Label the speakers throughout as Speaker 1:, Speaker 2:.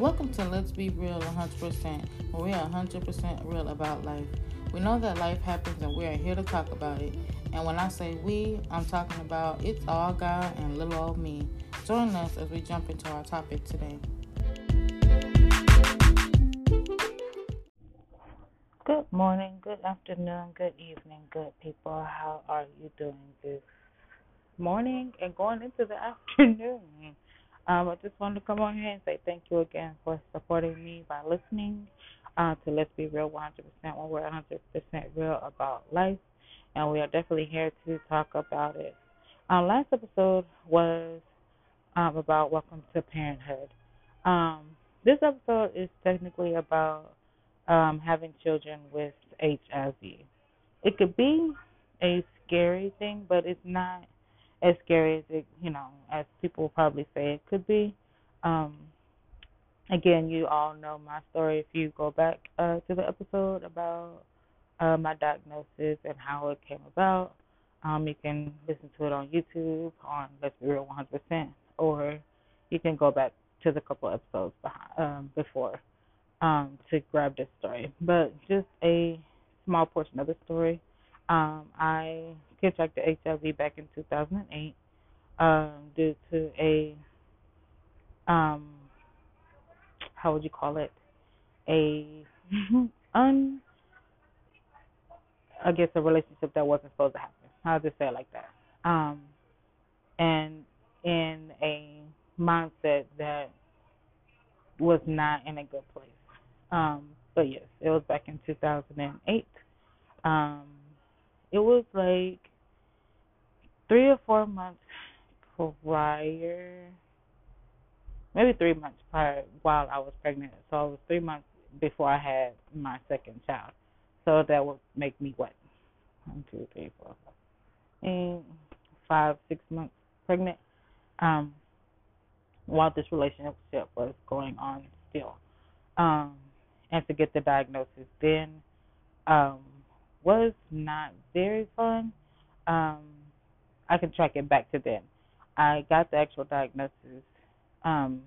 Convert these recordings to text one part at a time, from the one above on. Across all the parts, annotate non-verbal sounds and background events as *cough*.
Speaker 1: Welcome to Let's Be Real 100%, where we are 100% real about life. We know that life happens and we are here to talk about it. And when I say we, I'm talking about it's all God and little old me. Join us as we jump into our topic today. Good morning, good afternoon, good evening, good people. How are you doing this morning and going into the *laughs* afternoon? Um, I just wanted to come on here and say thank you again for supporting me by listening uh, to Let's Be Real 100% when we're 100% real about life. And we are definitely here to talk about it. Our last episode was um, about Welcome to Parenthood. Um, this episode is technically about um, having children with HIV. It could be a scary thing, but it's not as scary as it, you know, as people probably say it could be. Um, again, you all know my story if you go back uh, to the episode about uh, my diagnosis and how it came about. Um, you can listen to it on YouTube on Let's Be Real 100%, or you can go back to the couple episodes behind, um, before um, to grab this story. But just a small portion of the story. Um, I contracted HIV back in 2008 um, due to a um, how would you call it a *laughs* un I guess a relationship that wasn't supposed to happen. I'll just say it like that. Um, and in a mindset that was not in a good place. Um, but yes, it was back in 2008. Um, it was like three or four months prior, maybe three months prior while I was pregnant. So it was three months before I had my second child. So that would make me what? One, two, three, four, five, five six months pregnant. Um, while this relationship was going on still. Um, and to get the diagnosis then um, was not very fun. Um, I can track it back to then. I got the actual diagnosis um,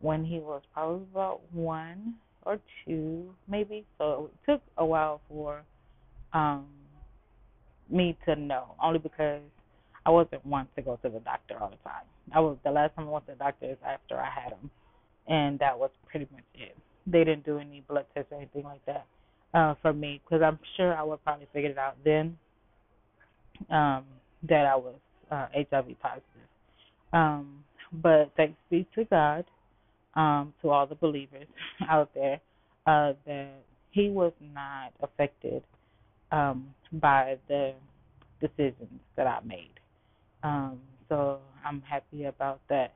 Speaker 1: when he was probably about one or two, maybe. So it took a while for um, me to know, only because I wasn't one to go to the doctor all the time. I was the last time I went to the doctor is after I had him, and that was pretty much it. They didn't do any blood tests or anything like that uh, for me because I'm sure I would probably figure it out then um, that I was uh, HIV positive. Um, but thanks be to God, um, to all the believers *laughs* out there, uh, that he was not affected um, by the decisions that I made. Um, so I'm happy about that.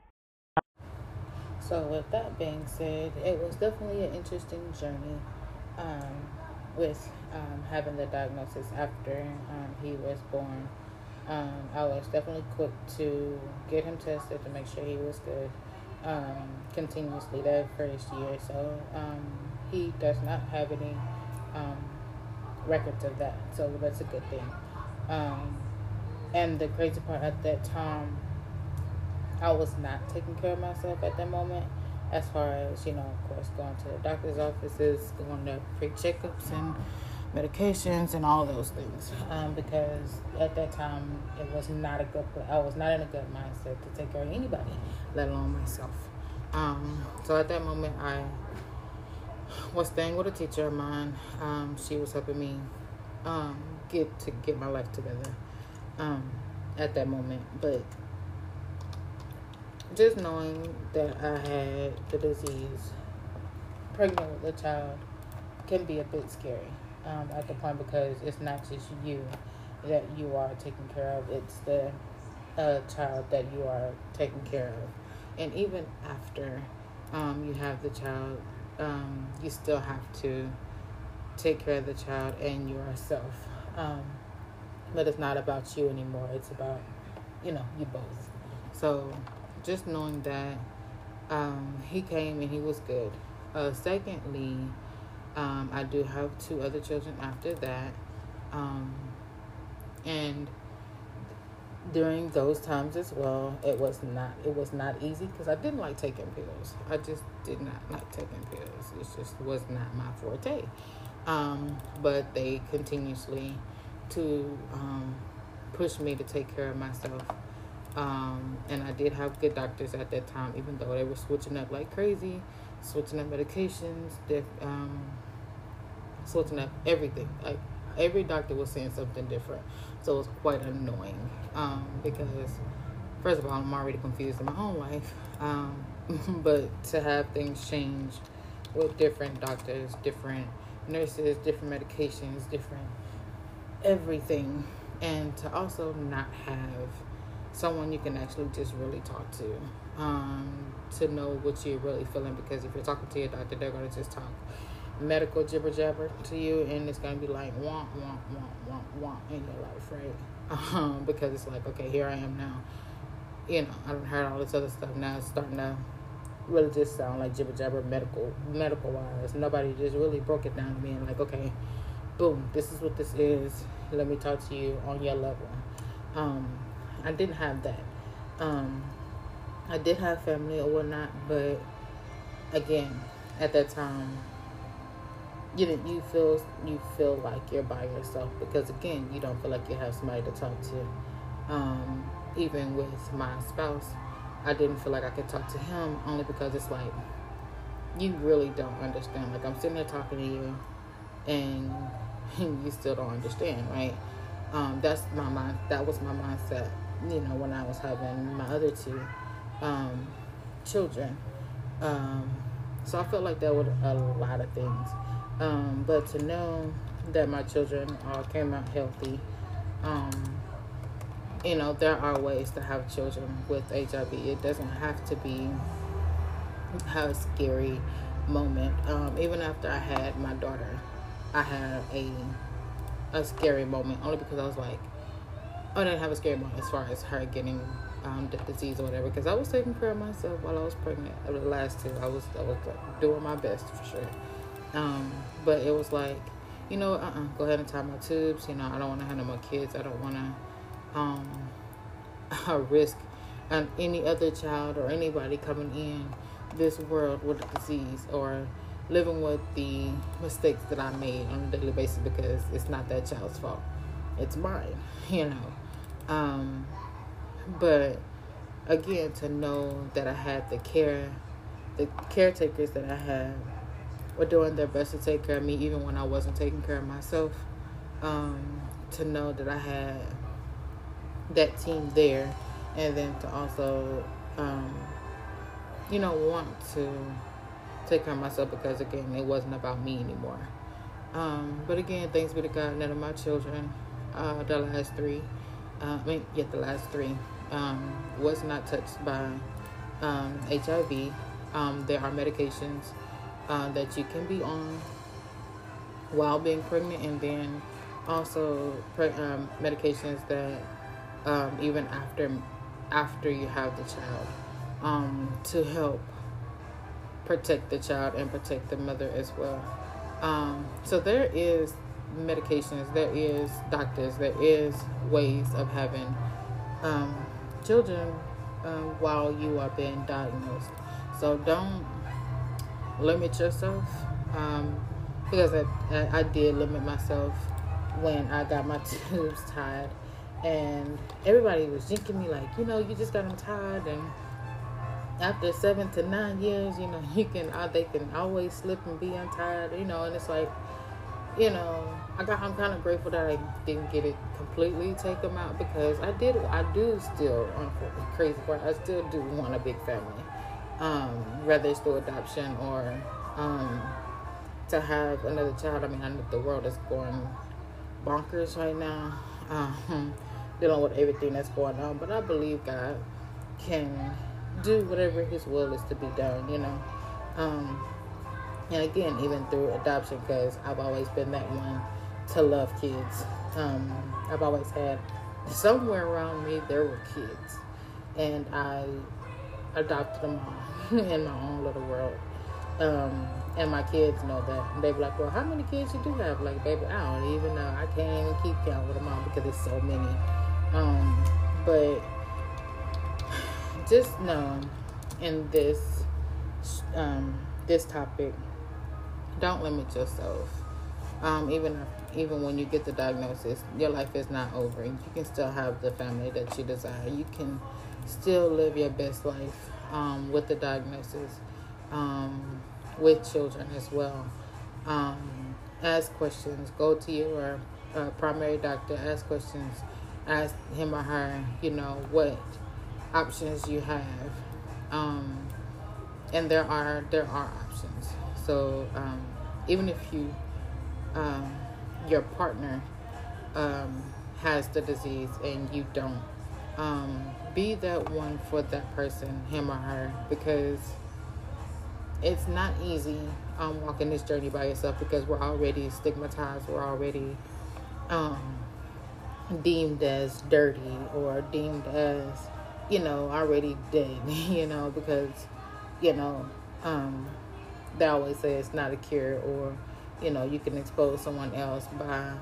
Speaker 1: So, with that being said, it was definitely an interesting journey um, with um, having the diagnosis after um, he was born. Um, I was definitely quick to get him tested to make sure he was good um, continuously that first year. So, um, he does not have any records of that. So, that's a good thing. and the crazy part at that time, I was not taking care of myself at that moment, as far as you know, of course, going to the doctor's offices, going to pre checkups and medications and all those things. Um, because at that time, it was not a good. I was not in a good mindset to take care of anybody, let alone myself. Um, so at that moment, I was staying with a teacher of mine. Um, she was helping me um, get to get my life together um, at that moment, but just knowing that I had the disease, pregnant with a child, can be a bit scary um, at the point because it's not just you that you are taking care of, it's the uh, child that you are taking care of. And even after um, you have the child, um, you still have to take care of the child and yourself. Um, but it's not about you anymore, it's about, you know, you both. So just knowing that um, he came and he was good. Uh, secondly, um, I do have two other children after that. Um, and
Speaker 2: during those times as well, it was not it was not easy because I didn't like taking pills. I just did not like taking pills. It just was not my forte. Um, but they continuously to um, push me to take care of myself. Um, and I did have good doctors at that time, even though they were switching up like crazy, switching up medications, um, switching up everything. Like every doctor was saying something different, so it was quite annoying. Um, because first of all, I'm already confused in my own life, um, *laughs* but to have things change with different doctors, different nurses, different medications, different everything, and to also not have someone you can actually just really talk to um, to know what you're really feeling because if you're talking to your doctor they're going to just talk medical jibber jabber to you and it's to be like wah wah wah wah wah in your life right? Um, because it's like okay here i am now. You know i don't heard all this other stuff. Now it's starting to really just sound like jibber jabber medical medical wise. Nobody just really broke it down to me and like okay boom this is what this is. Let me talk to you on your level. Um, I didn't have that. Um, I did have family or whatnot, but again, at that time, you you feel you feel like you're by yourself because again, you don't feel like you have somebody to talk to. Um, even with my spouse, I didn't feel like I could talk to him only because it's like you really don't understand. Like I'm sitting there talking to you, and *laughs* you still don't understand, right? Um, that's my mind. That was my mindset you know, when I was having my other two um, children. Um, so I felt like that was a lot of things. Um, but to know that my children all came out healthy, um, you know, there are ways to have children with HIV. It doesn't have to be a scary moment. Um, even after I had my daughter, I had a a scary moment only because I was like, I didn't have a scary moment as far as her getting um, the disease or whatever because I was taking care of myself while I was pregnant. The last two, I was I was doing my best for sure. Um, but it was like, you know, uh, uh go ahead and tie my tubes. You know, I don't want to have no more kids. I don't want to um, *laughs* risk um, any other child or anybody coming in this world with a disease or living with the mistakes that I made on a daily basis because it's not that child's fault. It's mine, *laughs* you know. Um, but again, to know that I had the care, the caretakers that I had were doing their best to take care of me, even when I wasn't taking care of myself. Um, to know that I had that team there, and then to also, um, you know, want to take care of myself because again, it wasn't about me anymore. Um, but again, thanks be to God, none of my children, uh, the last three, uh, I mean, yeah, the last three, um, was not touched by um, HIV. Um, there are medications uh, that you can be on while being pregnant, and then also pre- um, medications that um, even after after you have the child um, to help protect the child and protect the mother as well. Um, so there is medications, there is doctors, there is ways of having um, children while you are being diagnosed. So don't limit yourself um, because I, I, I, did limit myself when I got my *laughs* tubes tied, and everybody was jinking me like, you know, you just got them tied, and after seven to nine years, you know, *laughs* you can uh, they can always slip and be untied, you know, and it's like you know, I got I'm kind of grateful that I didn't get it completely take them out because I did I do still crazy part I still do want a big family, um, whether it's through adoption or um, to have another child. I mean, I know the world is going bonkers right now, um, *laughs* dealing with everything that's going on, but I believe God can do whatever His will is to be done. You know. Um, and again even through adoption because i've always been that one to love kids um, i've always had somewhere around me there were kids and i adopted them all *laughs* in my own little world um, and my kids know that they be like well how many kids you do have like baby i don't even know i can't even keep count with them all because there's so many um, but just know in this um, this topic, don't limit yourself. Um, even even when you get the diagnosis, your life is not over. You can still have the family that you desire. You can still live your best life um, with the diagnosis, um, with children as well. Um, ask questions. Go to your uh, primary doctor. Ask questions. Ask him or her. You know what options you have. Um, and there are there are options. So um, even if you um, your partner has the disease and you don't, be that one for that person, him or her, because it's not easy um, walking this journey by yourself because we're already stigmatized. We're already um, deemed as dirty or deemed as, you know, already dead, *laughs* you know, because, you know, um, they always say it's not a cure or, you know, you can expose someone else by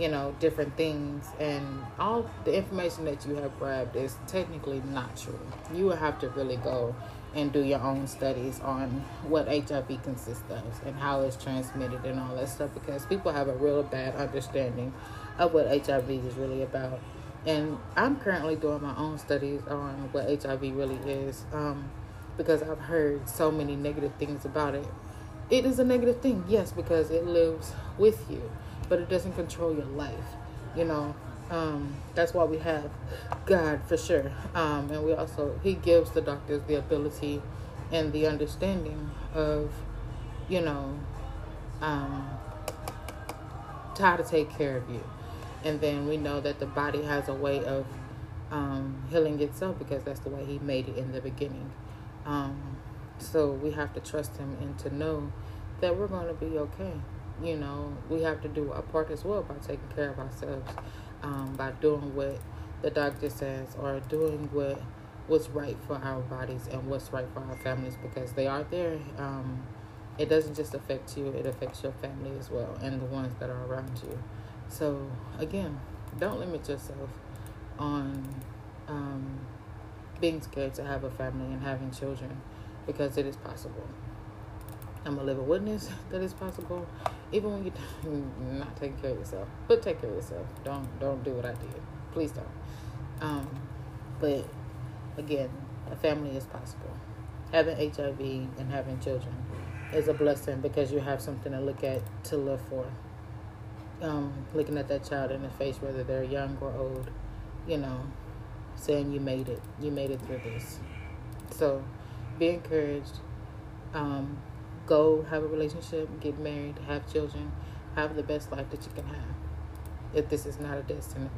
Speaker 2: you know, different things. And all the information that you have grabbed is technically not true. You will have to really go and do your own studies on what HIV consists of and how it's transmitted and all that stuff because people have a real bad understanding of what HIV is really about. And I'm currently doing my own studies on what HIV really is um, because I've heard so many negative things about it. It is a negative thing, yes, because it lives with you but it doesn't control your life. You know, um, that's why we have God for sure. Um, and we also, He gives the doctors the ability and the understanding of, you know, um, how to take care of you. And then we know that the body has a way of um, healing itself because that's the way He made it in the beginning. Um, so we have to trust Him and to know that we're going to be okay you know, we have to do our part as well by taking care of ourselves, um, by doing what the doctor says or doing what what's right for our bodies and what's right for our families because they are there. Um, it doesn't just affect you; it affects your family as well and the ones that are around you. So again, don't limit yourself on um, being scared to have a family and having children because it is possible. I'm a living witness that it's possible, even when you're *laughs* not taking care of yourself. But take care of yourself. Don't don't do what I did. Please don't. Um, but again, a family is possible. Having HIV and having children is a blessing because you have something to look at to live for. Um, looking at that child in the face, whether they're young or old, you know, saying you made it, you made it through this. So, be encouraged. Um, go have a relationship, get married, have children, have the best life that you can have. If this is not a destiny,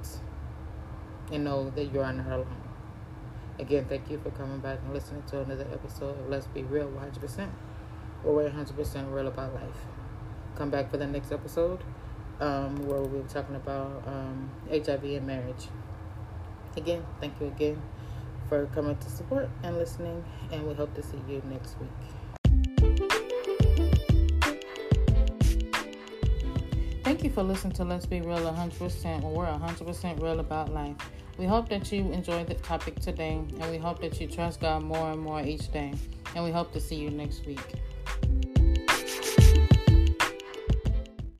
Speaker 2: and know that you are not alone. Again, thank you for coming back and listening to another episode of Let's Be Real 100%, where we're 100% real about life. Come back for the next episode um, where we'll be talking about um, HIV and marriage. Again, thank you again for coming to support and listening, and we hope to see you next week. Thank you for listening to Let's Be Real 100%, where we're 100% real about life. We hope that you enjoyed the topic today, and we hope that you trust God more and more each day. And we hope to see you next week.